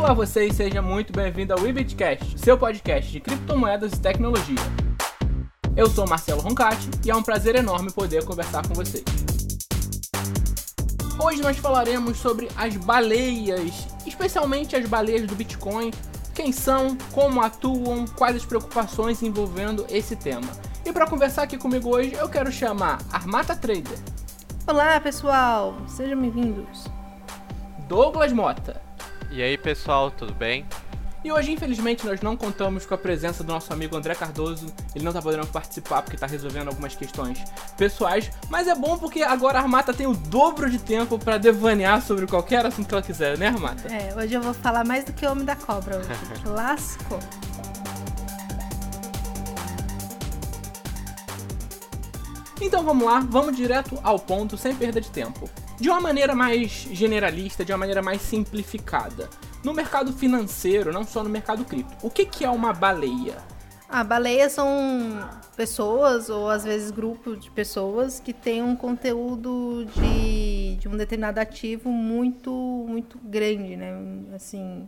Olá vocês, seja muito bem-vindo ao Ibitcast, seu podcast de criptomoedas e tecnologia. Eu sou Marcelo Roncati e é um prazer enorme poder conversar com vocês. Hoje nós falaremos sobre as baleias, especialmente as baleias do Bitcoin, quem são, como atuam, quais as preocupações envolvendo esse tema. E para conversar aqui comigo hoje, eu quero chamar Armata Trader. Olá pessoal, sejam bem-vindos. Douglas Mota. E aí pessoal, tudo bem? E hoje, infelizmente, nós não contamos com a presença do nosso amigo André Cardoso. Ele não tá podendo participar porque tá resolvendo algumas questões pessoais. Mas é bom porque agora a Armata tem o dobro de tempo para devanear sobre qualquer assunto que ela quiser, né, Armata? É, hoje eu vou falar mais do que o Homem da Cobra. Hoje. Lasco. Então vamos lá, vamos direto ao ponto, sem perda de tempo. De uma maneira mais generalista, de uma maneira mais simplificada. No mercado financeiro, não só no mercado cripto, o que, que é uma baleia? A baleia são pessoas, ou às vezes grupos de pessoas, que têm um conteúdo de, de um determinado ativo muito, muito grande, né? Assim,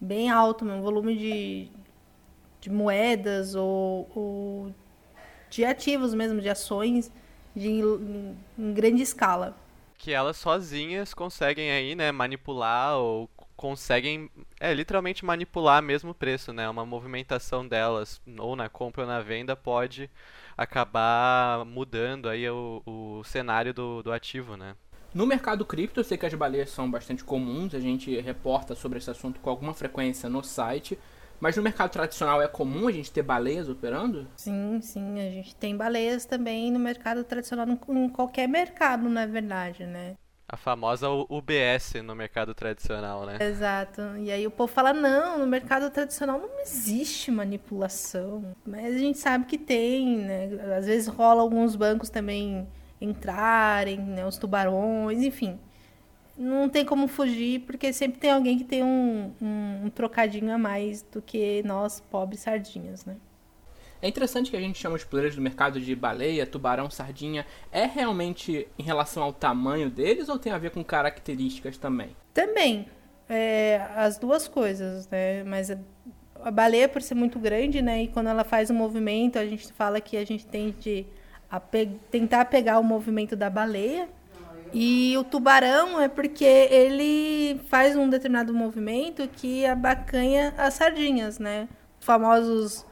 bem alto, um volume de, de moedas ou, ou de ativos mesmo, de ações de, em, em grande escala. Que elas sozinhas conseguem aí, né, manipular ou conseguem é literalmente manipular mesmo o preço, né? Uma movimentação delas, ou na compra ou na venda, pode acabar mudando aí o, o cenário do, do ativo, né? No mercado cripto, eu sei que as baleias são bastante comuns, a gente reporta sobre esse assunto com alguma frequência no site. Mas no mercado tradicional é comum a gente ter baleias operando? Sim, sim, a gente tem baleias também no mercado tradicional, em qualquer mercado, na verdade, né? A famosa UBS no mercado tradicional, né? Exato. E aí o povo fala: não, no mercado tradicional não existe manipulação. Mas a gente sabe que tem, né? Às vezes rola alguns bancos também entrarem, né? Os tubarões, enfim. Não tem como fugir, porque sempre tem alguém que tem um, um, um trocadinho a mais do que nós, pobres sardinhas, né? É interessante que a gente chama os players do mercado de baleia, tubarão, sardinha. É realmente em relação ao tamanho deles ou tem a ver com características também? Também. É, as duas coisas, né? Mas a, baleia, por ser muito grande, né? E quando ela faz um movimento, a gente fala que a gente tem de pe tentar pegar o movimento da baleia. E o tubarão é porque ele faz um determinado movimento que abacanha as sardinhas, né? Famosos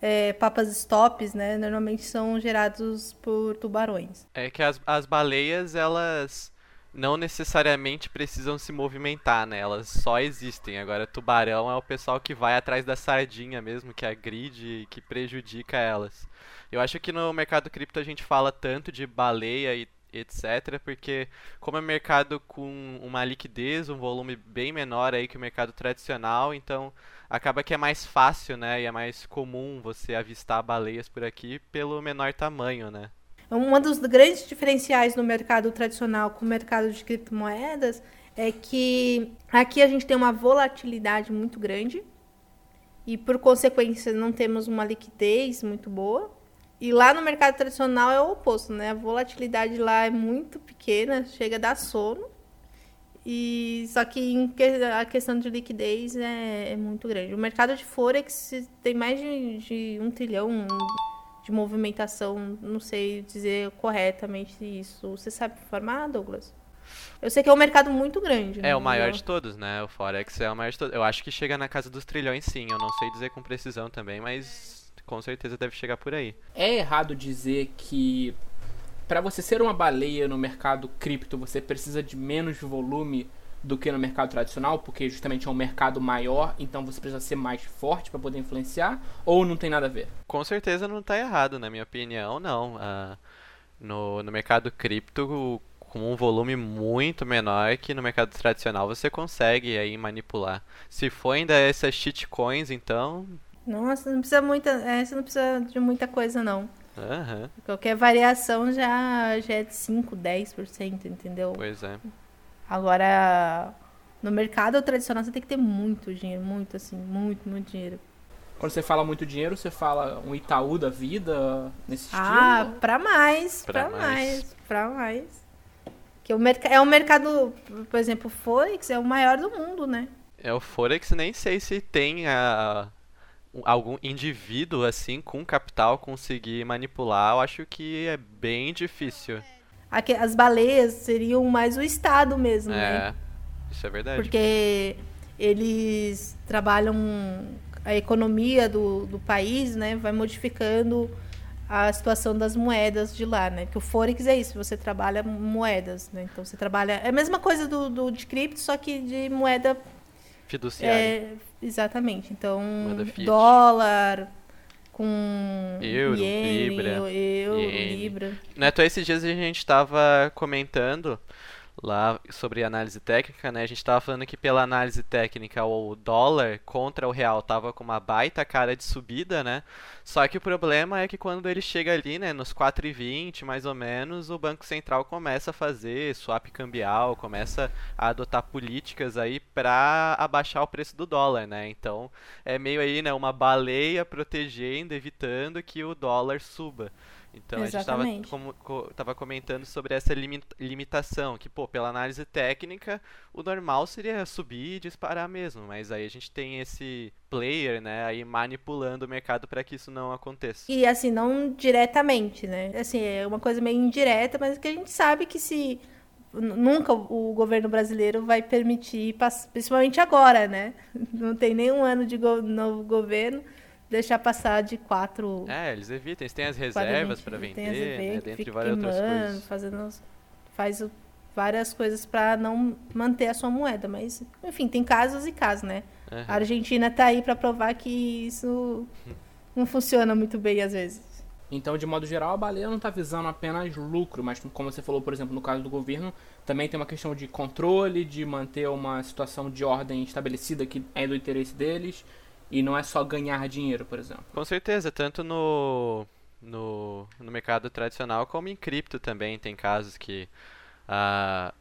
é, papas stops, né? Normalmente são gerados por tubarões. É que as, as baleias, elas não necessariamente precisam se movimentar, né? Elas só existem. Agora, tubarão é o pessoal que vai atrás da sardinha mesmo, que agride e que prejudica elas. Eu acho que no mercado cripto a gente fala tanto de baleia e etc, porque como é mercado com uma liquidez, um volume bem menor aí que o mercado tradicional, então acaba que é mais fácil, né? E é mais comum você avistar baleias por aqui pelo menor tamanho, né? Um dos grandes diferenciais no mercado tradicional com o mercado de criptomoedas é que aqui a gente tem uma volatilidade muito grande e, por consequência, não temos uma liquidez muito boa. E lá no mercado tradicional é o oposto, né? A volatilidade lá é muito pequena, chega a dar sono. E só que a questão de liquidez é, é, muito grande. O mercado de Forex tem mais de, de, um trilhão de movimentação, não sei dizer corretamente isso. Você sabe informar, Douglas? Eu sei que é um mercado muito grande. É né? o maior de todos, né? O Forex é o maior de todos. Eu acho que chega na casa dos trilhões, sim. Eu não sei dizer com precisão também, mas com certeza deve chegar por aí. É errado dizer que para você ser uma baleia no mercado cripto, você precisa de menos volume do que no mercado tradicional, porque justamente é um mercado maior, então você precisa ser mais forte para poder influenciar, ou não tem nada a ver? Com certeza não está errado, na minha opinião, não. Uh, no, no mercado cripto, com um volume muito menor que no mercado tradicional, você consegue aí manipular. Se for ainda essas shitcoins, então... Nossa, não precisa muita, é, você não precisa de muita coisa, não. Uhum. Qualquer variação já, já é de 5, 10%, entendeu? Pois é. Agora, no mercado tradicional você tem que ter muito dinheiro, muito assim, muito, muito dinheiro. Quando você fala muito dinheiro, você fala um Itaú da vida nesse estilo? Ah, pra mais, pra, pra mais. mais, pra mais. Que o é um mercado, por exemplo, Forex é o maior do mundo, né? É o Forex, nem sei se tem a, algum indivíduo assim com capital conseguir manipular. Eu acho que é bem difícil. As baleias seriam mais o Estado mesmo, é, né? Isso é verdade. Porque eles trabalham a economia do, do país, né? Vai modificando a situação das moedas de lá, né? Que o Forex é isso, você trabalha moedas, né? Então você trabalha. É a mesma coisa do, do de cripto, só que de moeda. Fiduciária. É, exatamente. Então, dólar com euro, iene, libra, euro, libra. Neto, esses dias a gente estava comentando lá sobre análise técnica, né? A gente estava falando que pela análise técnica o dólar contra o real tava com uma baita cara de subida, né? Só que o problema é que quando ele chega ali, né, nos 4,20 mais ou menos, o Banco Central começa a fazer swap cambial, começa a adotar políticas aí para abaixar o preço do dólar, né? Então, é meio aí, né, uma baleia protegendo, evitando que o dólar suba. Então Exatamente. a gente estava comentando sobre essa limitação, que, pô, pela análise técnica, o normal seria subir e disparar mesmo, mas aí a gente tem esse player, né, aí manipulando o mercado para que isso não aconteça. E assim, não diretamente, né? Assim, é uma coisa meio indireta, mas que a gente sabe que se nunca o governo brasileiro vai permitir, principalmente agora, né? Não tem nenhum ano de go novo governo deixar passar de quatro. É, eles evitam, eles têm as reservas para vender, né, dentre várias queimando, outras coisas. Fazendo, faz várias coisas para não manter a sua moeda, mas enfim, tem casos e casos, né? Uhum. A Argentina tá aí para provar que isso não funciona muito bem às vezes. Então, de modo geral, a baleia não está visando apenas lucro, mas como você falou, por exemplo, no caso do governo, também tem uma questão de controle, de manter uma situação de ordem estabelecida que é do interesse deles, e não é só ganhar dinheiro, por exemplo. Com certeza, tanto no, no, no mercado tradicional como em cripto também. Tem casos que uh,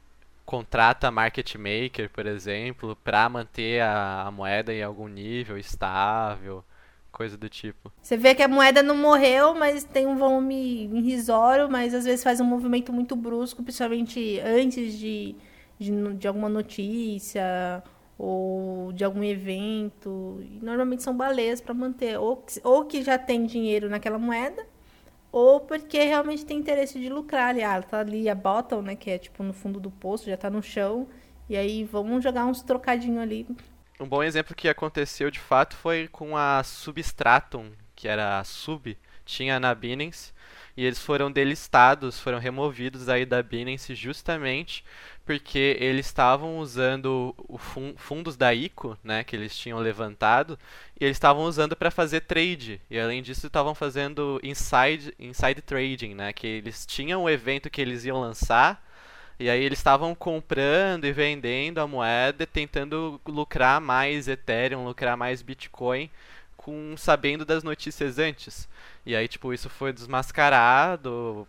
contrata market maker, por exemplo, para manter a, a moeda em algum nível estável coisa do tipo. Você vê que a moeda não morreu, mas tem um volume irrisório, mas às vezes faz um movimento muito brusco, principalmente antes de, de, de alguma notícia ou de algum evento. E normalmente são baleias para manter, ou, ou que já tem dinheiro naquela moeda, ou porque realmente tem interesse de lucrar ali. Ah, tá ali a bottom, né, que é tipo no fundo do poço, já tá no chão, e aí vamos jogar uns trocadinhos ali. Um bom exemplo que aconteceu de fato foi com a Substratum, que era a Sub, tinha na Binance, e eles foram delistados, foram removidos aí da Binance justamente porque eles estavam usando fun fundos da ICO, né, que eles tinham levantado, e eles estavam usando para fazer trade. E além disso, estavam fazendo inside, inside trading, né, que eles tinham o evento que eles iam lançar, e aí eles estavam comprando e vendendo a moeda, tentando lucrar mais Ethereum, lucrar mais Bitcoin, com sabendo das notícias antes. E aí, tipo, isso foi desmascarado,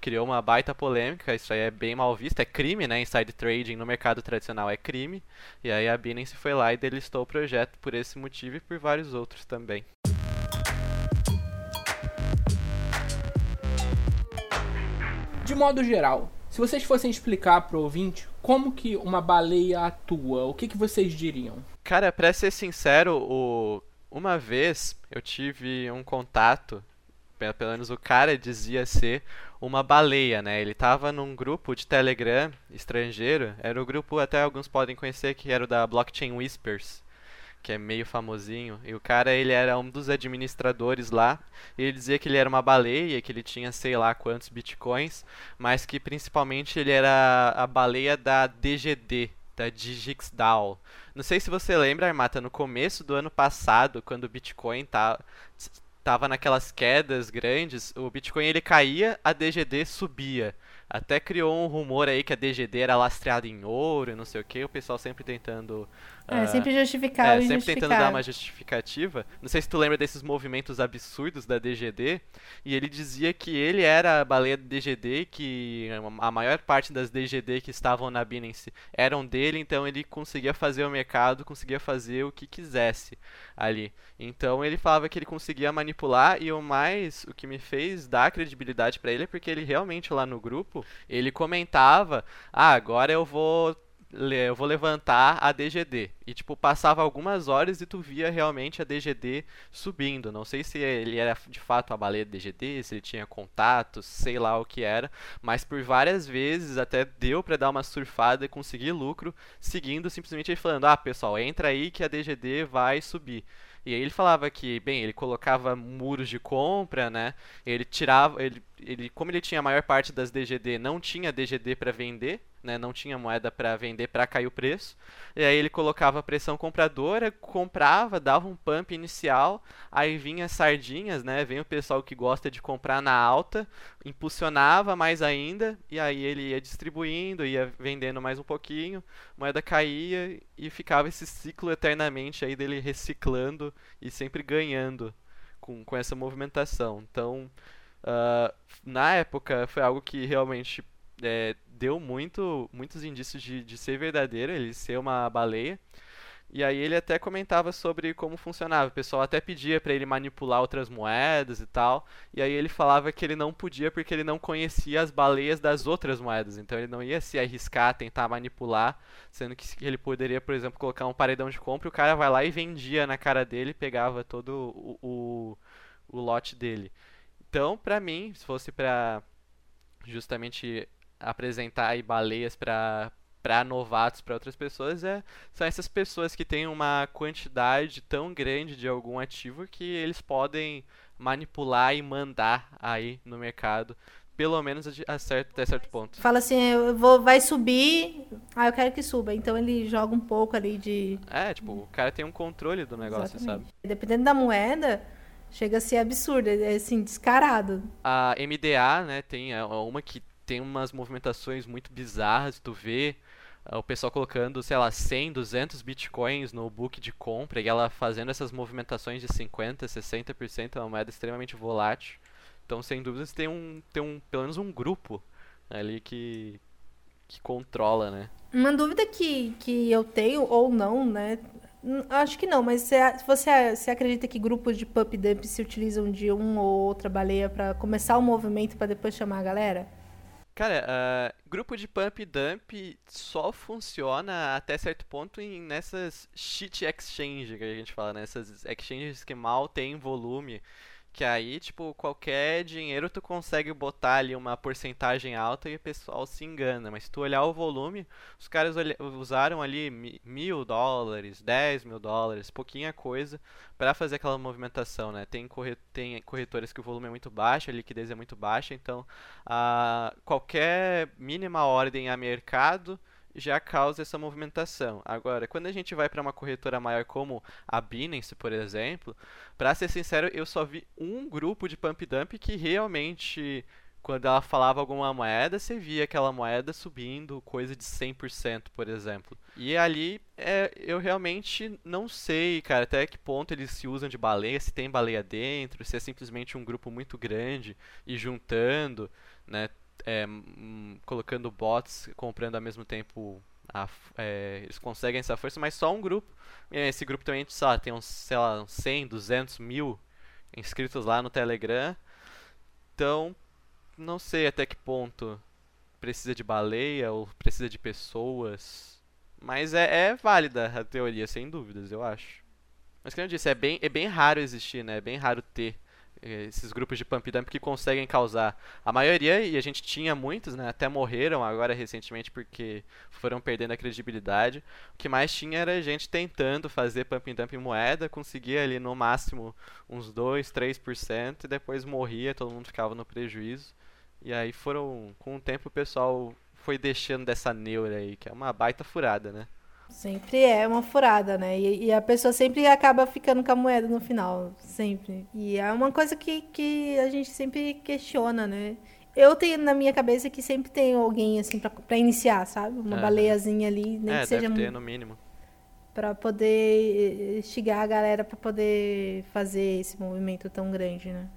criou uma baita polêmica, isso aí é bem mal visto, é crime, né? Inside trading no mercado tradicional é crime. E aí a Binance foi lá e delistou o projeto por esse motivo e por vários outros também. De modo geral, se vocês fossem explicar pro ouvinte como que uma baleia atua, o que, que vocês diriam? Cara, pra ser sincero, o... uma vez eu tive um contato pelo menos o cara dizia ser uma baleia, né? Ele estava num grupo de Telegram estrangeiro, era o grupo até alguns podem conhecer que era o da Blockchain Whispers, que é meio famosinho. E o cara, ele era um dos administradores lá, e ele dizia que ele era uma baleia, que ele tinha sei lá quantos bitcoins, mas que principalmente ele era a baleia da DGD, da DigixDAO. Não sei se você lembra, Armata, no começo do ano passado, quando o Bitcoin tá tava naquelas quedas grandes, o Bitcoin ele caía, a DGD subia. Até criou um rumor aí que a DGD era lastreada em ouro e não sei o que, o pessoal sempre tentando é, uh, sempre justificar é, sempre tentando dar uma justificativa. Não sei se tu lembra desses movimentos absurdos da DGD. E ele dizia que ele era a baleia do DGD, que a maior parte das DGD que estavam na Binance eram dele, então ele conseguia fazer o mercado, conseguia fazer o que quisesse ali. Então ele falava que ele conseguia manipular e o mais, o que me fez dar credibilidade para ele é porque ele realmente lá no grupo, ele comentava: "Ah, agora eu vou eu vou levantar a DGD. E, tipo, passava algumas horas e tu via realmente a DGD subindo. Não sei se ele era de fato a baleia DGD, se ele tinha contatos, sei lá o que era. Mas por várias vezes até deu para dar uma surfada e conseguir lucro, seguindo simplesmente ele falando: ah, pessoal, entra aí que a DGD vai subir. E aí ele falava que, bem, ele colocava muros de compra, né? Ele tirava, ele, ele como ele tinha a maior parte das DGD, não tinha DGD para vender, né? Não tinha moeda para vender para cair o preço. E aí ele colocava pressão compradora, comprava, dava um pump inicial, aí vinha sardinhas, né? Vem o pessoal que gosta de comprar na alta, impulsionava mais ainda, e aí ele ia distribuindo, ia vendendo mais um pouquinho, moeda caía e ficava esse ciclo eternamente aí dele reciclando e sempre ganhando com, com essa movimentação. Então, uh, na época foi algo que realmente é, deu muito, muitos indícios de, de ser verdadeiro, ele ser uma baleia. E aí ele até comentava sobre como funcionava. O pessoal até pedia para ele manipular outras moedas e tal. E aí ele falava que ele não podia porque ele não conhecia as baleias das outras moedas. Então ele não ia se arriscar a tentar manipular, sendo que ele poderia, por exemplo, colocar um paredão de compra e o cara vai lá e vendia na cara dele, pegava todo o, o, o lote dele. Então, pra mim, se fosse pra justamente apresentar aí baleias para para novatos, para outras pessoas, é, são essas pessoas que têm uma quantidade tão grande de algum ativo que eles podem manipular e mandar aí no mercado, pelo menos a certo, até certo ponto. Fala assim, eu vou, vai subir, ah, eu quero que suba. Então ele joga um pouco ali de. É, tipo, o cara tem um controle do negócio, Exatamente. sabe? Dependendo da moeda, chega a ser absurdo, é assim, descarado. A MDA, né, tem é, uma que tem umas movimentações muito bizarras, tu vê uh, o pessoal colocando, sei lá, 100, 200 bitcoins no book de compra e ela fazendo essas movimentações de 50, 60%, é uma moeda extremamente volátil. Então, sem dúvidas, tem um, tem um pelo menos um grupo ali que, que controla, né? Uma dúvida que, que eu tenho, ou não, né? Acho que não, mas você, você, você acredita que grupos de pump dump se utilizam de uma ou outra baleia para começar o movimento para depois chamar a galera? Cara, uh, grupo de pump dump só funciona até certo ponto em nessas shit exchange que a gente fala, nessas né? exchanges que mal tem volume que aí, tipo, qualquer dinheiro tu consegue botar ali uma porcentagem alta e o pessoal se engana. Mas se tu olhar o volume, os caras usaram ali mil dólares, dez mil dólares, pouquinha coisa para fazer aquela movimentação, né? Tem, corret tem corretoras que o volume é muito baixo, a liquidez é muito baixa, então a qualquer mínima ordem a mercado já causa essa movimentação. Agora, quando a gente vai para uma corretora maior como a Binance, por exemplo, para ser sincero, eu só vi um grupo de pump dump que realmente quando ela falava alguma moeda, você via aquela moeda subindo coisa de 100%, por exemplo. E ali é, eu realmente não sei, cara, até que ponto eles se usam de baleia, se tem baleia dentro, se é simplesmente um grupo muito grande e juntando, né? É, colocando bots, comprando ao mesmo tempo. A, é, eles conseguem essa força, mas só um grupo. Esse grupo também, tem uns, sei lá, uns 100, 200 mil inscritos lá no Telegram. Então, não sei até que ponto precisa de baleia ou precisa de pessoas. Mas é, é válida a teoria, sem dúvidas, eu acho. Mas como eu disse, é bem, é bem raro existir, né? É bem raro ter esses grupos de pump dump que conseguem causar. A maioria, e a gente tinha muitos, né, até morreram agora recentemente porque foram perdendo a credibilidade. O que mais tinha era gente tentando fazer pump dump em moeda, conseguia ali no máximo uns 2, 3% e depois morria, todo mundo ficava no prejuízo. E aí foram, com o tempo o pessoal foi deixando dessa neura aí, que é uma baita furada, né? Sempre é uma furada, né? E, e, a pessoa sempre acaba ficando com a moeda no final, sempre. E é uma coisa que, que a gente sempre questiona, né? Eu tenho na minha cabeça que sempre tem alguém assim pra, pra iniciar, sabe? Uma é. baleiazinha ali, nem é, que seja. Deve ter, no mínimo. Pra poder instigar a galera pra poder fazer esse movimento tão grande, né?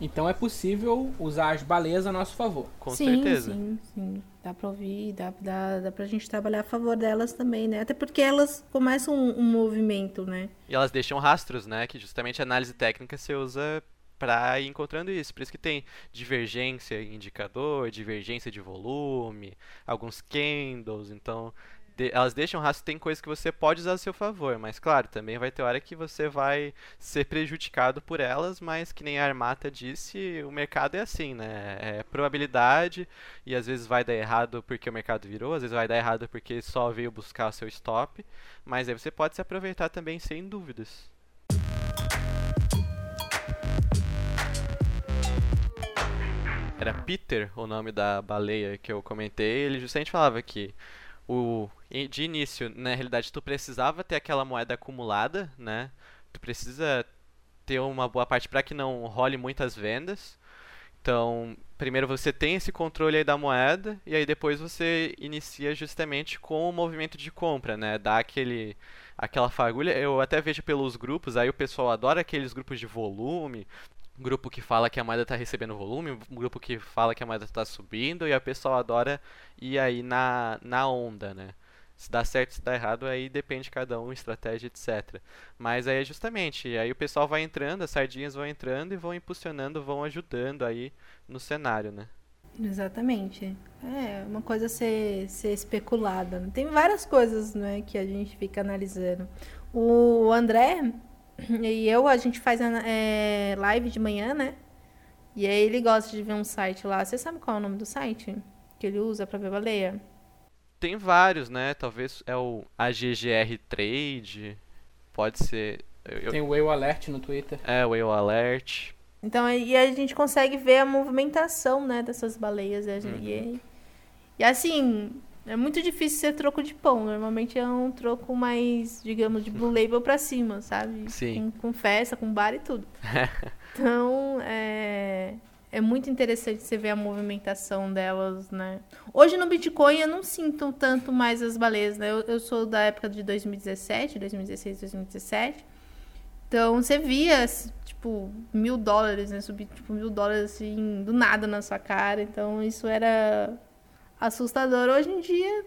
Então é possível usar as baleias a nosso favor. Com sim, certeza. Sim, sim. Dá pra ouvir, dá, dá, dá gente trabalhar a favor delas também, né? Até porque elas começam um, um movimento, né? E elas deixam rastros, né? Que justamente a análise técnica você usa para ir encontrando isso. Por isso que tem divergência em indicador, divergência de volume, alguns candles, então de, elas deixam rastro, tem coisas que você pode usar a seu favor, mas claro, também vai ter hora que você vai ser prejudicado por elas, mas que nem a Armata disse, o mercado é assim, né? É probabilidade e às vezes vai dar errado porque o mercado virou, às vezes vai dar errado porque só veio buscar o seu stop, mas aí você pode se aproveitar também sem dúvidas. Era Peter o nome da baleia que eu comentei, ele justamente falava que o de início, na realidade, tu precisava ter aquela moeda acumulada, né? Tu precisa ter uma boa parte para que não role muitas vendas. Então, primeiro você tem esse controle aí da moeda e aí depois você inicia justamente com o movimento de compra, né? Dá aquele aquela fagulha. Eu até vejo pelos grupos, aí o pessoal adora aqueles grupos de volume, grupo que fala que a moeda está recebendo volume, um grupo que fala que a moeda está subindo e o pessoal adora ir aí na, na onda, né? Se dá certo, se dá errado, aí depende de cada um, estratégia, etc. Mas aí é justamente, aí o pessoal vai entrando, as sardinhas vão entrando e vão impulsionando, vão ajudando aí no cenário, né? Exatamente. É uma coisa ser, ser especulada. Tem várias coisas né, que a gente fica analisando. O André e eu, a gente faz é, live de manhã, né? E aí ele gosta de ver um site lá. Você sabe qual é o nome do site que ele usa para ver baleia? tem vários, né? Talvez é o AGGR Trade, pode ser. Eu... Tem o Whale Alert no Twitter. É, o Whale Alert. Então, e a gente consegue ver a movimentação, né, dessas baleias. E, uhum. e, e assim, é muito difícil ser troco de pão. Normalmente é um troco mais, digamos, de blue label pra cima, sabe? Sim. Com, com festa, com bar e tudo. então, é é muito interessante você ver a movimentação delas, né? Hoje no Bitcoin eu não sinto tanto mais as baleias, né? Eu, eu sou da época de 2017, 2016, 2017. Então você via, tipo, mil dólares, né? Subir, tipo, mil dólares assim, do nada na sua cara. Então isso era assustador. Hoje em dia,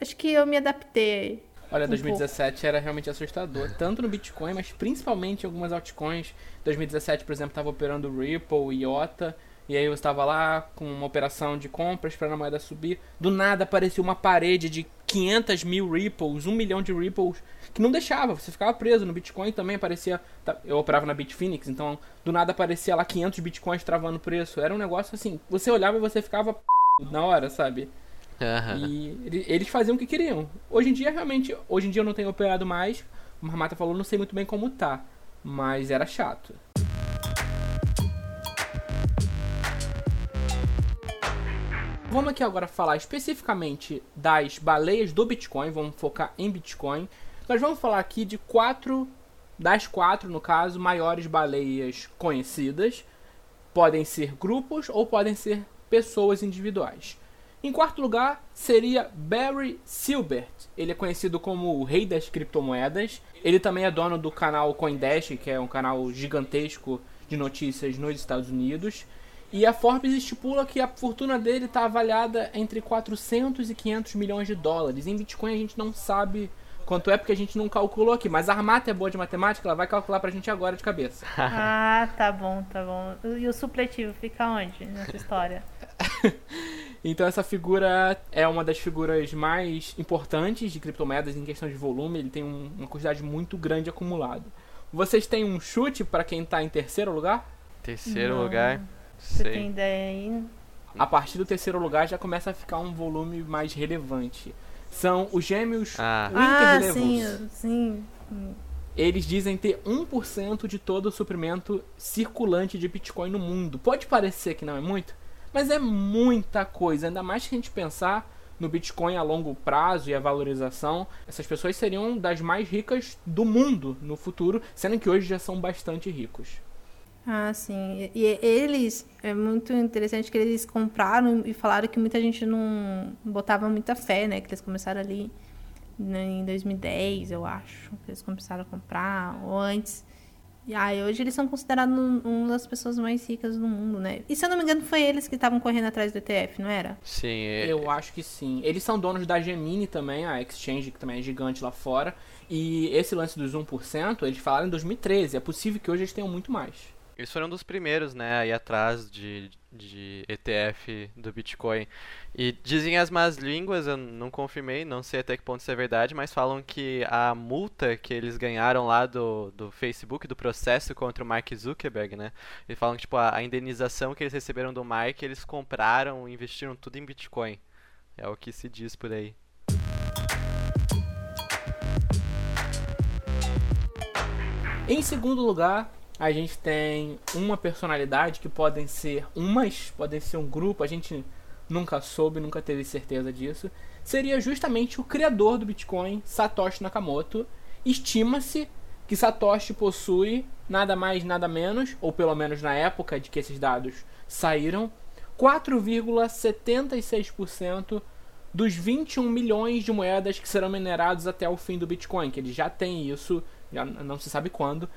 acho que eu me adaptei Olha, 2017 um era realmente assustador, tanto no Bitcoin, mas principalmente em algumas altcoins. 2017, por exemplo, estava operando Ripple, IOTA, e aí eu estava lá com uma operação de compra, esperando a moeda subir. Do nada apareceu uma parede de 500 mil Ripples, um milhão de Ripples, que não deixava, você ficava preso. No Bitcoin também aparecia. Tá, eu operava na Bitfinex, então do nada aparecia lá 500 Bitcoins travando o preço. Era um negócio assim, você olhava e você ficava na hora, sabe? Uhum. E eles faziam o que queriam. Hoje em dia, realmente, hoje em dia eu não tenho operado mais. O Marmata falou, não sei muito bem como tá. Mas era chato. Vamos aqui agora falar especificamente das baleias do Bitcoin. Vamos focar em Bitcoin. Nós vamos falar aqui de quatro, das quatro, no caso, maiores baleias conhecidas. Podem ser grupos ou podem ser pessoas individuais. Em quarto lugar seria Barry Silbert. Ele é conhecido como o rei das criptomoedas. Ele também é dono do canal Coindesk, que é um canal gigantesco de notícias nos Estados Unidos. E a Forbes estipula que a fortuna dele está avaliada entre 400 e 500 milhões de dólares. Em Bitcoin a gente não sabe quanto é porque a gente não calculou aqui, mas a Armata é boa de matemática, ela vai calcular pra gente agora de cabeça. ah, tá bom, tá bom. E o supletivo fica onde nessa história? Então essa figura é uma das figuras mais importantes de criptomoedas em questão de volume, ele tem um, uma quantidade muito grande acumulada. Vocês têm um chute para quem está em terceiro lugar? Terceiro Não. lugar? Você Sei. tem ideia aí? A partir do terceiro lugar já começa a ficar um volume mais relevante. São os gêmeos ah. ah sim, sim. Eles dizem ter 1% de todo o suprimento circulante de Bitcoin no mundo. Pode parecer que não é muito, mas é muita coisa, ainda mais que a gente pensar no Bitcoin a longo prazo e a valorização, essas pessoas seriam das mais ricas do mundo no futuro, sendo que hoje já são bastante ricos. Ah, sim. E eles, é muito interessante que eles compraram e falaram que muita gente não botava muita fé, né? Que eles começaram ali né, em 2010, eu acho, que eles começaram a comprar, ou antes. E aí, hoje eles são considerados uma das pessoas mais ricas do mundo, né? E se eu não me engano, foi eles que estavam correndo atrás do ETF, não era? Sim. É... Eu acho que sim. Eles são donos da Gemini também, a exchange que também é gigante lá fora. E esse lance dos 1%, eles falaram em 2013. É possível que hoje eles tenham muito mais. Eles foram um dos primeiros, né, aí atrás de, de ETF do Bitcoin. E dizem as más línguas, eu não confirmei, não sei até que ponto isso é verdade, mas falam que a multa que eles ganharam lá do, do Facebook, do processo contra o Mark Zuckerberg, né? Eles falam que tipo, a, a indenização que eles receberam do Mark, eles compraram, investiram tudo em Bitcoin. É o que se diz por aí. Em segundo lugar, a gente tem uma personalidade que podem ser umas, podem ser um grupo, a gente nunca soube, nunca teve certeza disso. Seria justamente o criador do Bitcoin, Satoshi Nakamoto. Estima-se que Satoshi possui nada mais, nada menos, ou pelo menos na época de que esses dados saíram, 4,76% dos 21 milhões de moedas que serão minerados até o fim do Bitcoin, que ele já tem isso já não se sabe quando,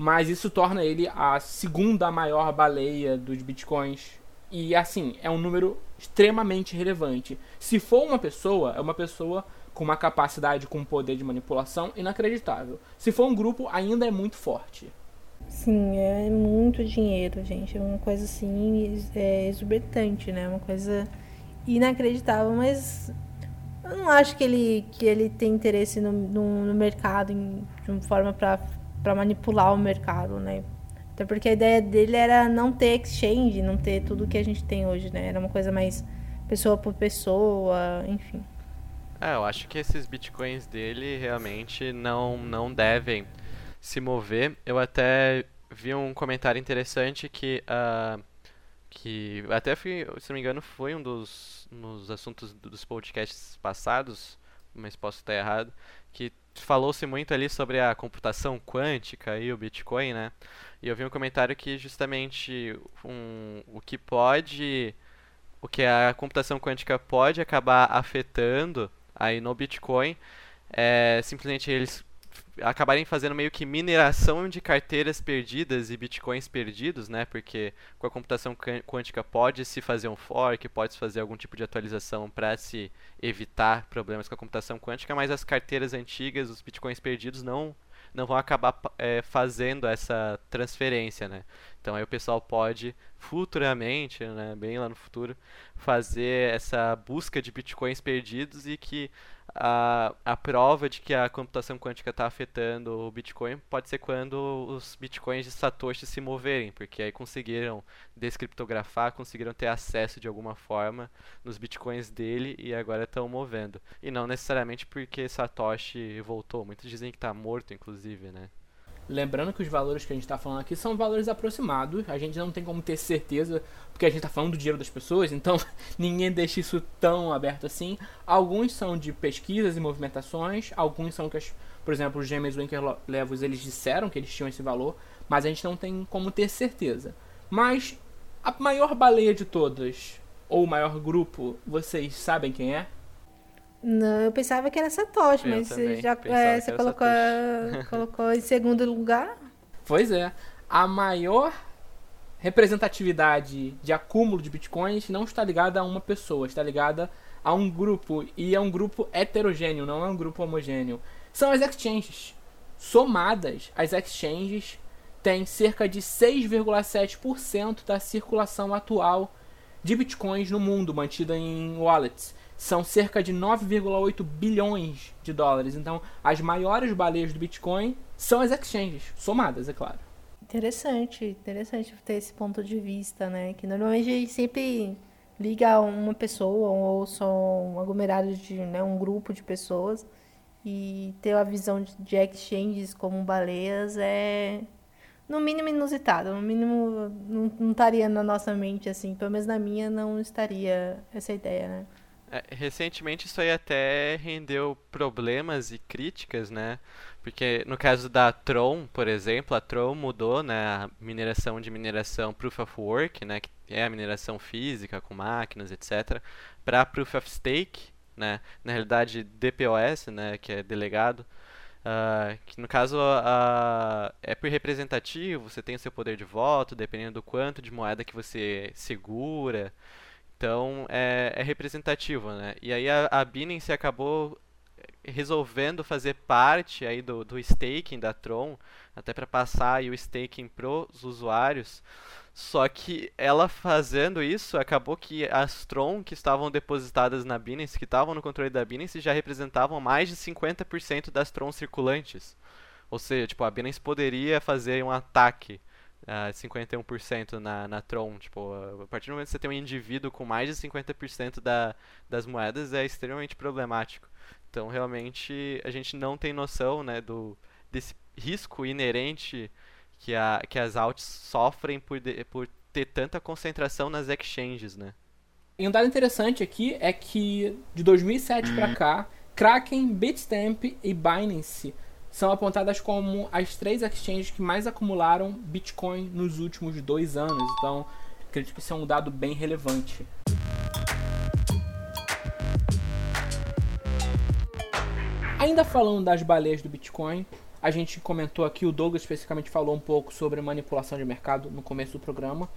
mas isso torna ele a segunda maior baleia dos bitcoins. E assim, é um número extremamente relevante. Se for uma pessoa, é uma pessoa com uma capacidade, com um poder de manipulação inacreditável. Se for um grupo, ainda é muito forte. Sim, é muito dinheiro, gente. É uma coisa assim, é né? Uma coisa inacreditável, mas eu não acho que ele, que ele tem interesse no, no, no mercado em, de uma forma para manipular o mercado, né? Até porque a ideia dele era não ter exchange, não ter tudo que a gente tem hoje, né? Era uma coisa mais pessoa por pessoa, enfim. É, eu acho que esses bitcoins dele realmente não, não devem se mover. Eu até vi um comentário interessante que uh, que até fui, se não me engano, foi um dos nos assuntos dos podcasts passados, mas posso estar errado, que falou-se muito ali sobre a computação quântica e o Bitcoin, né? E eu vi um comentário que justamente um, o que pode o que a computação quântica pode acabar afetando aí no Bitcoin é simplesmente eles acabarem fazendo meio que mineração de carteiras perdidas e bitcoins perdidos, né? Porque com a computação quântica pode se fazer um fork, pode se fazer algum tipo de atualização para se evitar problemas com a computação quântica, mas as carteiras antigas, os bitcoins perdidos não não vão acabar é, fazendo essa transferência, né? Então aí o pessoal pode futuramente, né, bem lá no futuro, fazer essa busca de bitcoins perdidos e que a, a prova de que a computação quântica está afetando o Bitcoin pode ser quando os bitcoins de Satoshi se moverem, porque aí conseguiram descriptografar, conseguiram ter acesso de alguma forma nos bitcoins dele e agora estão movendo. E não necessariamente porque Satoshi voltou. Muitos dizem que está morto, inclusive, né? Lembrando que os valores que a gente está falando aqui são valores aproximados, a gente não tem como ter certeza, porque a gente está falando do dinheiro das pessoas, então ninguém deixa isso tão aberto assim. Alguns são de pesquisas e movimentações, alguns são que, as, por exemplo, os James Winkler-Levels eles disseram que eles tinham esse valor, mas a gente não tem como ter certeza. Mas a maior baleia de todas, ou o maior grupo, vocês sabem quem é? Não, eu pensava que era Satoshi, eu mas você já é, você colocou, colocou em segundo lugar. Pois é. A maior representatividade de acúmulo de bitcoins não está ligada a uma pessoa, está ligada a um grupo. E é um grupo heterogêneo, não é um grupo homogêneo. São as exchanges. Somadas, as exchanges têm cerca de 6,7% da circulação atual de bitcoins no mundo, mantida em wallets são cerca de 9,8 bilhões de dólares. Então, as maiores baleias do Bitcoin são as exchanges, somadas, é claro. Interessante, interessante ter esse ponto de vista, né? Que normalmente a gente sempre liga uma pessoa ou só um aglomerado de né, um grupo de pessoas e ter a visão de exchanges como baleias é no mínimo inusitado, no mínimo não, não estaria na nossa mente assim, pelo menos na minha não estaria essa ideia, né? É, recentemente isso aí até rendeu problemas e críticas, né? Porque no caso da Tron, por exemplo, a Tron mudou, né, a mineração de mineração Proof of Work, né, que é a mineração física com máquinas, etc, para Proof of Stake, né? Na realidade DPoS, né, que é delegado, uh, que no caso uh, é por representativo, você tem o seu poder de voto, dependendo do quanto de moeda que você segura. Então é, é representativo, né? E aí a, a Binance acabou resolvendo fazer parte aí do, do staking da Tron, até para passar o staking pros usuários. Só que ela fazendo isso, acabou que as Tron que estavam depositadas na Binance, que estavam no controle da Binance, já representavam mais de 50% das Tron circulantes. Ou seja, tipo, a Binance poderia fazer um ataque uh, 51% na, na Tron. Tipo, a partir do momento que você tem um indivíduo com mais de 50% da, das moedas, é extremamente problemático. Então, realmente, a gente não tem noção né, do, desse risco inerente que, a, que as alts sofrem por, de, por ter tanta concentração nas exchanges, né? E um dado interessante aqui é que de 2007 para cá, Kraken, Bitstamp e Binance são apontadas como as três exchanges que mais acumularam Bitcoin nos últimos dois anos. Então, acredito que isso é um dado bem relevante. Ainda falando das baleias do Bitcoin, a gente comentou aqui, o Douglas especificamente falou um pouco sobre manipulação de mercado no começo do programa.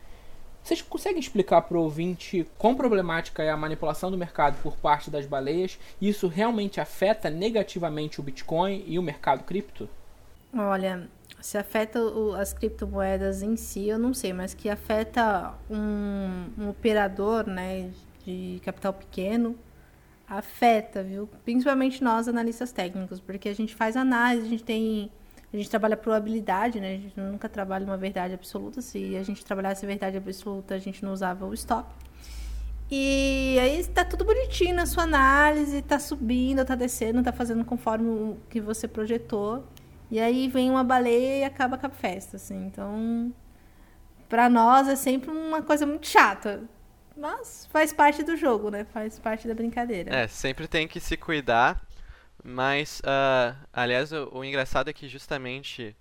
Vocês conseguem explicar para o ouvinte quão problemática é a manipulação do mercado por parte das baleias? E isso realmente afeta negativamente o Bitcoin e o mercado cripto? Olha, se afeta o, as criptomoedas em si, eu não sei, mas que afeta um, um operador né, de capital pequeno, afeta, viu? Principalmente nós, analistas técnicos, porque a gente faz análise, a gente tem a gente trabalha probabilidade, né? A gente nunca trabalha uma verdade absoluta. Se a gente trabalhasse verdade absoluta, a gente não usava o stop. E aí está tudo bonitinho na sua análise, está subindo, está descendo, está fazendo conforme o que você projetou. E aí vem uma baleia e acaba com a festa, assim. Então, para nós é sempre uma coisa muito chata. Mas faz parte do jogo, né? Faz parte da brincadeira. É, sempre tem que se cuidar mas, uh, aliás, o, o, engraçado é que justamente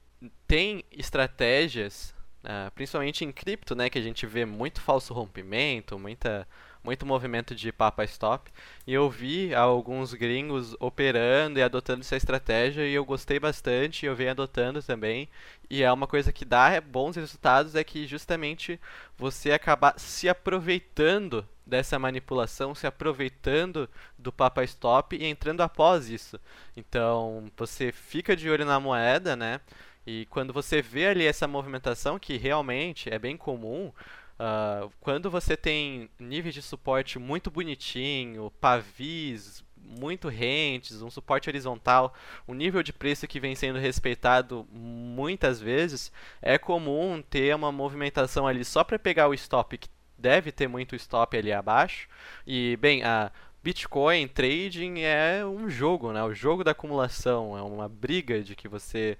tem estratégias, uh, principalmente em cripto, né, que a gente vê muito falso rompimento, muita, muito movimento de papa stop. E eu vi alguns gringos operando e adotando essa estratégia e eu gostei bastante, eu venho adotando também. E é uma coisa que dá bons resultados é que justamente você acaba se aproveitando dessa manipulação, se aproveitando do Papa Stop e entrando após isso. Então, você fica de olho na moeda, né? E quando você vê ali essa movimentação, que realmente é bem comum, uh, quando você tem níveis de suporte muito bonitinho, pavis muito rentes, um suporte horizontal, um nível de preço que vem sendo respeitado muitas vezes, é comum ter uma movimentação ali só para pegar o stop que deve ter muito stop ali abaixo. E, bem, a Bitcoin trading é um jogo, né? O jogo da acumulação, é uma briga de que você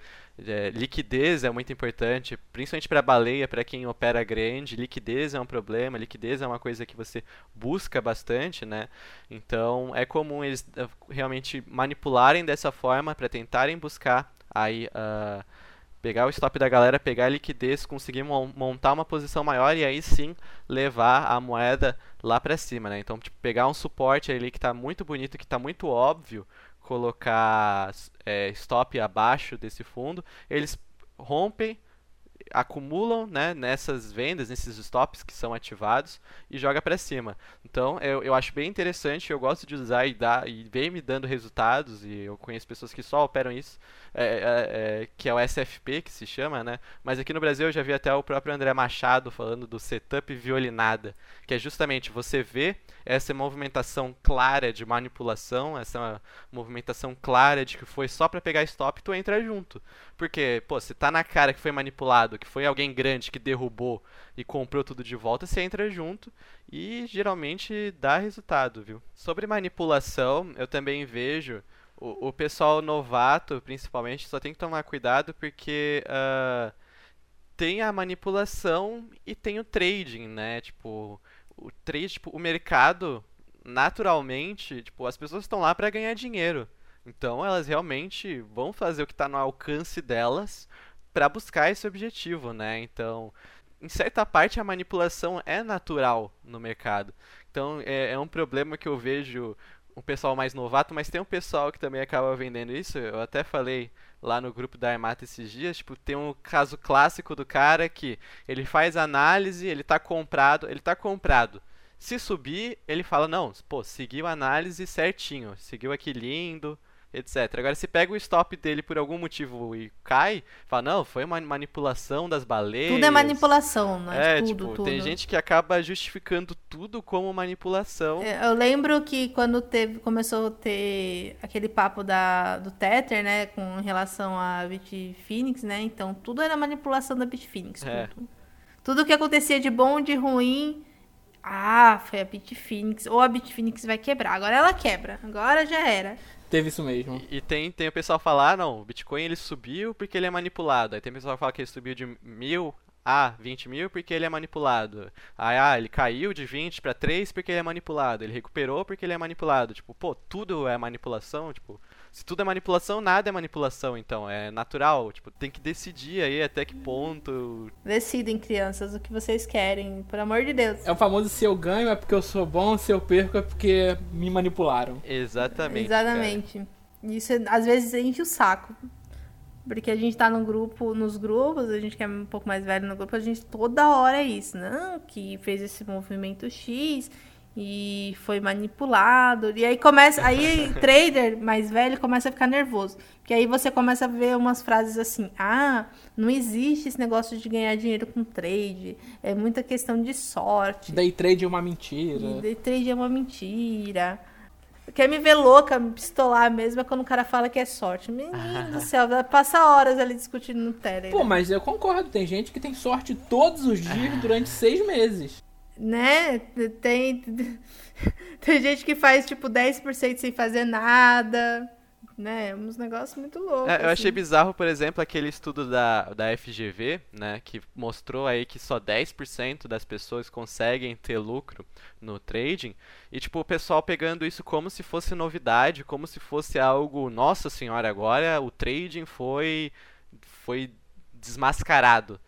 é, liquidez é muito importante, principalmente para baleia, para quem opera grande, liquidez é um problema, liquidez é uma coisa que você busca bastante, né? Então é comum eles eh, realmente manipularem dessa forma para tentarem buscar aí uh, pegar o stop da galera, pegar a liquidez, conseguir montar uma posição maior e aí sim levar a moeda lá para cima, né? Então, tipo, pegar um suporte ali que está muito bonito, que está muito óbvio, colocar é, stop abaixo desse fundo, eles rompem, acumulam né, nessas vendas, nesses stops que são ativados e joga para cima. Então eu, eu acho bem interessante, eu gosto de usar e, dar, e vem me dando resultados, e eu conheço pessoas que só operam isso, é, é, é, que é o SFP que se chama, né? Mas aqui no Brasil eu já vi até o próprio André Machado falando do setup violinada, que é justamente você vê essa movimentação clara de manipulação, essa movimentação clara de que foi só para pegar stop e tu entra junto. Porque, pô, se tá na cara que foi manipulado, que foi alguém grande que derrubou e comprou tudo de volta, você entra junto e geralmente dá resultado, viu? Sobre manipulação, eu também vejo o, o pessoal novato, principalmente, só tem que tomar cuidado porque uh, tem a manipulação e tem o trading, né? Tipo, o trade, tipo, o mercado naturalmente, tipo, as pessoas estão lá para ganhar dinheiro. Então elas realmente vão fazer o que está no alcance delas para buscar esse objetivo, né? Então, em certa parte a manipulação é natural no mercado. Então é, é um problema que eu vejo um pessoal mais novato, mas tem um pessoal que também acaba vendendo isso. Eu até falei lá no grupo da Armata esses dias, tipo, tem um caso clássico do cara que ele faz análise, ele tá comprado, ele tá comprado. Se subir, ele fala, não, pô, seguiu a análise certinho, seguiu aqui lindo, etc. Agora, se pega o stop dele por algum motivo e cai, fala, não, foi uma manipulação das baleias. Tudo é manipulação, né? É, tudo, tipo, tudo. tem gente que acaba justificando tudo como manipulação. É, Eu lembro que quando teve, começou a ter aquele papo da, do Tether, né, com relação a Bitfinex, né, então tudo era manipulação da Bitfinex. É. Tudo. tudo que acontecia de bom, de ruim, ah, foi a Bitfinex, ou a Bitfinex vai quebrar. Agora ela quebra, agora já era. Teve isso mesmo. E tem, tem o pessoal falar, ah, não, o Bitcoin ele subiu porque ele é manipulado. Aí tem o pessoal que fala que ele subiu de mil a 20 mil porque ele é manipulado. Aí, ah, ele caiu de 20 para 3 porque ele é manipulado. Ele recuperou porque ele é manipulado. Tipo, pô, tudo é manipulação, tipo... Se tudo é manipulação, nada é manipulação, então. É natural. Tipo, tem que decidir aí até que ponto. Decidem, crianças, o que vocês querem, por amor de Deus. É o famoso se eu ganho é porque eu sou bom, se eu perco é porque me manipularam. Exatamente. cara. Exatamente. Isso às vezes enche o saco. Porque a gente tá no grupo, nos grupos, a gente que é um pouco mais velho no grupo, a gente toda hora é isso, não? Que fez esse movimento X e foi manipulado. E aí começa, aí trader mais velho começa a ficar nervoso. Porque aí você começa a ver umas frases assim: "Ah, não existe esse negócio de ganhar dinheiro com trade, é muita questão de sorte". Day trade é uma mentira. Day trade é uma mentira. Quer me ver louca, me pistolar mesmo, é quando o cara fala que é sorte. Menino do céu, passa horas ali discutindo no Telegram. Pô, mas eu concordo, tem gente que tem sorte todos os dias durante seis meses. Né? Tem, tem gente que faz tipo 10% sem fazer nada. Né? Uns negócios muito loucos. É, eu achei assim. bizarro, por exemplo, aquele estudo da, da FGV, né, que mostrou aí que só 10% das pessoas conseguem ter lucro no trading, e tipo, o pessoal pegando isso como se fosse novidade, como se fosse algo, nossa senhora, agora o trading foi foi desmascarado.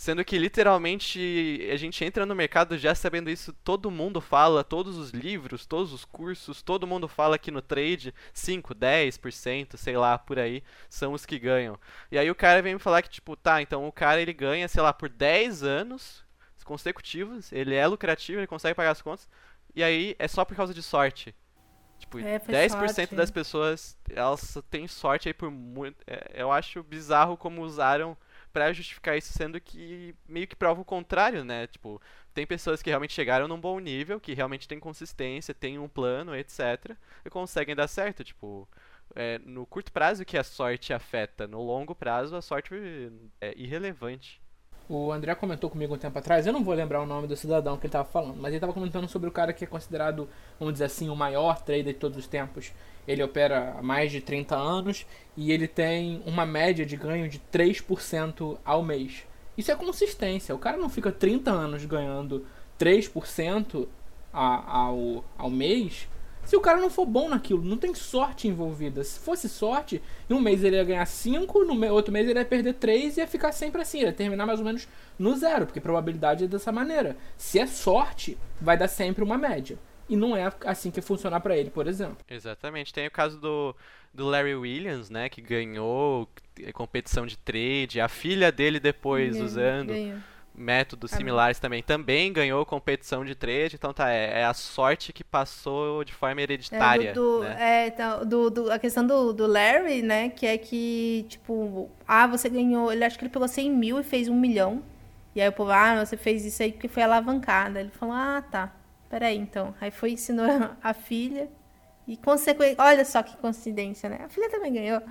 Sendo que literalmente a gente entra no mercado já sabendo isso, todo mundo fala, todos os livros, todos os cursos, todo mundo fala que no trade 5, 10%, sei lá, por aí, são os que ganham. E aí o cara vem me falar que tipo, tá, então o cara ele ganha, sei lá, por 10 anos consecutivos, ele é lucrativo, ele consegue pagar as contas, e aí é só por causa de sorte. Tipo, É, foi 10% sorte. das pessoas, elas têm sorte aí por muito. é, eu acho bizarro como usaram pra justificar isso, sendo que meio que prova o contrário, né? Tipo, tem pessoas que realmente chegaram num bom nível, que realmente têm consistência, têm um plano, etc. E conseguem dar certo, tipo. é, no curto prazo que a sorte afeta, no longo prazo a sorte é irrelevante. O André comentou comigo um tempo atrás, eu não vou lembrar o nome do cidadão que ele estava falando, mas ele estava comentando sobre o cara que é considerado, vamos dizer assim, o maior trader de todos os tempos. Ele opera há mais de 30 anos e ele tem uma média de ganho de 3% ao mês. Isso é consistência. O cara não fica 30 anos ganhando 3% a- ao, ao mês se o cara não for bom naquilo. Não tem sorte envolvida. Se fosse sorte, em um mês ele ia ganhar 5, no outro mês ele ia perder 3 e ia ficar sempre assim. Ele ia terminar mais ou menos no zero, porque a probabilidade é dessa maneira. Se é sorte, vai dar sempre uma média. E não é assim que funciona pra ele, por exemplo. Exatamente. Tem o caso do, do Larry Williams, né, que ganhou eh, competição de trade, a filha dele depois Ganhou, usando ganhou. Métodos Ah, similares também, também ganhou competição de trade, então tá, é, é a sorte que passou de forma hereditária, É, do, do- né? é, então, do- do- a questão do, do Larry, né? Que é que, tipo, ah, você ganhou. Ele acho que ele pegou 100 mil e fez um milhão. E aí o povo, ah, você fez isso aí porque foi alavancada. Ele falou, ah, tá. Peraí, então. Aí foi e ensinou a filha. E consequência. Olha só que coincidência, né? A filha também ganhou.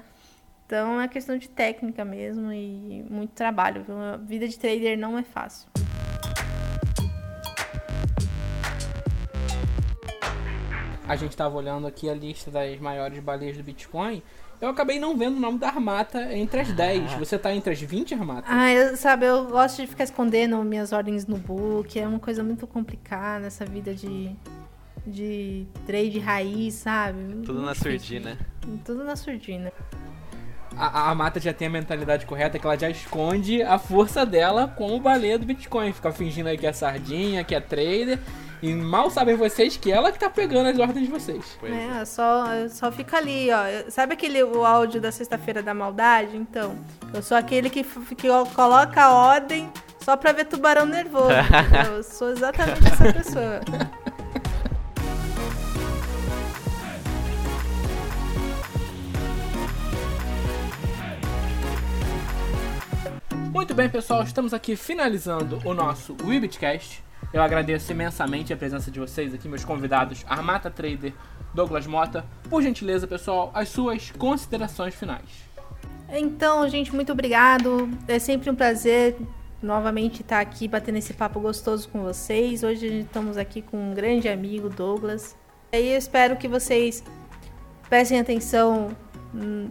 Então é questão de técnica mesmo e muito trabalho. viu? A vida de trader não é fácil. A gente tava olhando aqui a lista das maiores baleias do Bitcoin. Eu acabei não vendo o nome da Armata entre as 10. Você tá entre as 20, Armata? Ah, eu, sabe, eu gosto de ficar escondendo minhas ordens no book. É uma coisa muito complicada essa vida de, de trade raiz, sabe? Tudo na surdina. Tudo na surdina. A, a Armata já tem a mentalidade correta que ela já esconde a força dela como baleia do Bitcoin. Fica fingindo aí que é sardinha, que é trader. E mal sabem vocês que ela que tá pegando as ordens de vocês. Pois é. É, só, só fica ali, ó. Sabe aquele o áudio da sexta-feira da maldade? Então, eu sou aquele que, que coloca a ordem só pra ver tubarão nervoso. entendeu? eu sou exatamente essa pessoa. Muito bem, pessoal, estamos aqui finalizando o nosso Webcast. Eu agradeço imensamente a presença de vocês aqui, meus convidados, Armata Trader, Douglas Mota. Por gentileza, pessoal, as suas considerações finais. Então, gente, muito obrigado. É sempre um prazer novamente estar aqui batendo esse papo gostoso com vocês. Hoje estamos aqui com um grande amigo, Douglas. E eu espero que vocês prestem atenção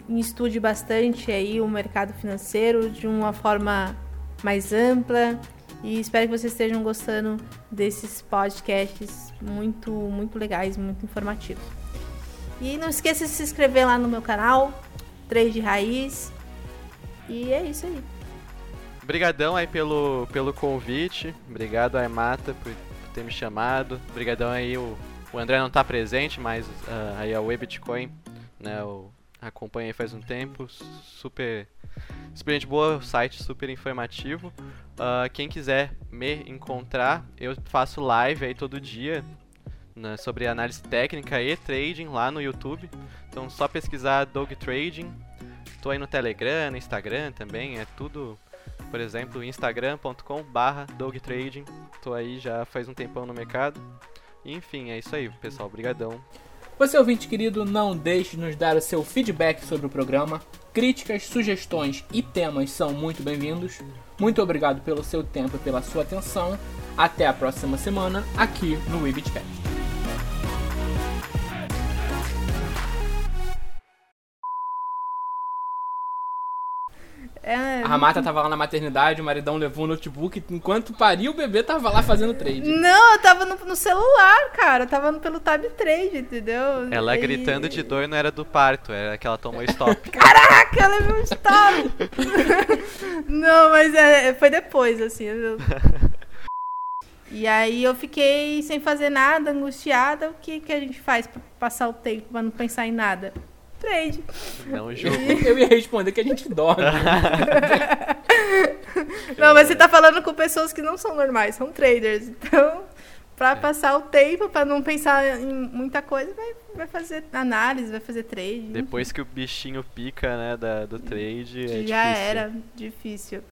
estude bastante aí o mercado financeiro de uma forma mais ampla. E espero que vocês estejam gostando desses podcasts muito, muito legais, muito informativos. E não esqueça de se inscrever lá no meu canal, Trade Raiz. E é isso aí. Obrigadão aí pelo, pelo convite. Obrigado, Armata, por ter me chamado. Obrigadão aí, o, o André não tá presente, mas uh, aí a Web Bitcoin, né, o, acompanha aí faz um tempo. Super, super gente boa, site super informativo. Uh, quem quiser me encontrar, eu faço live aí todo dia né, sobre análise técnica e trading lá no YouTube. Então só pesquisar Dog Trading. Tô aí no Telegram, no Instagram também, é tudo, por exemplo, instagram.com/barra dogtrading. Tô aí já faz um tempão no mercado. enfim, é isso aí, pessoal. Obrigadão. Você ouvinte querido, não deixe de nos dar o seu feedback sobre o programa. Críticas, sugestões e temas são muito bem-vindos. Muito obrigado pelo seu tempo e pela sua atenção. Até a próxima semana aqui no Webcast. É, A Ramata tava lá na maternidade, o maridão levou o notebook, enquanto pariu o bebê tava lá fazendo trade. Não, eu tava no, no celular, cara. Eu tava no- pelo Tab Trade, entendeu? Ela E- gritando de dor não era do parto, era que ela tomou stop. Caraca, eu levei um stop! Não, mas é, foi depois, assim. eu- E aí eu fiquei sem fazer nada, angustiada. O que, que a gente faz pra passar o tempo, pra não pensar em nada? Trade. não julgo. Eu ia responder que a gente dorme. Não, mas você tá falando com pessoas que não são normais, são traders. Então, pra passar o tempo, pra não pensar em muita coisa, vai, vai fazer análise, vai fazer trade. Depois que o bichinho pica, né, da, do trade, é Já difícil. era difícil.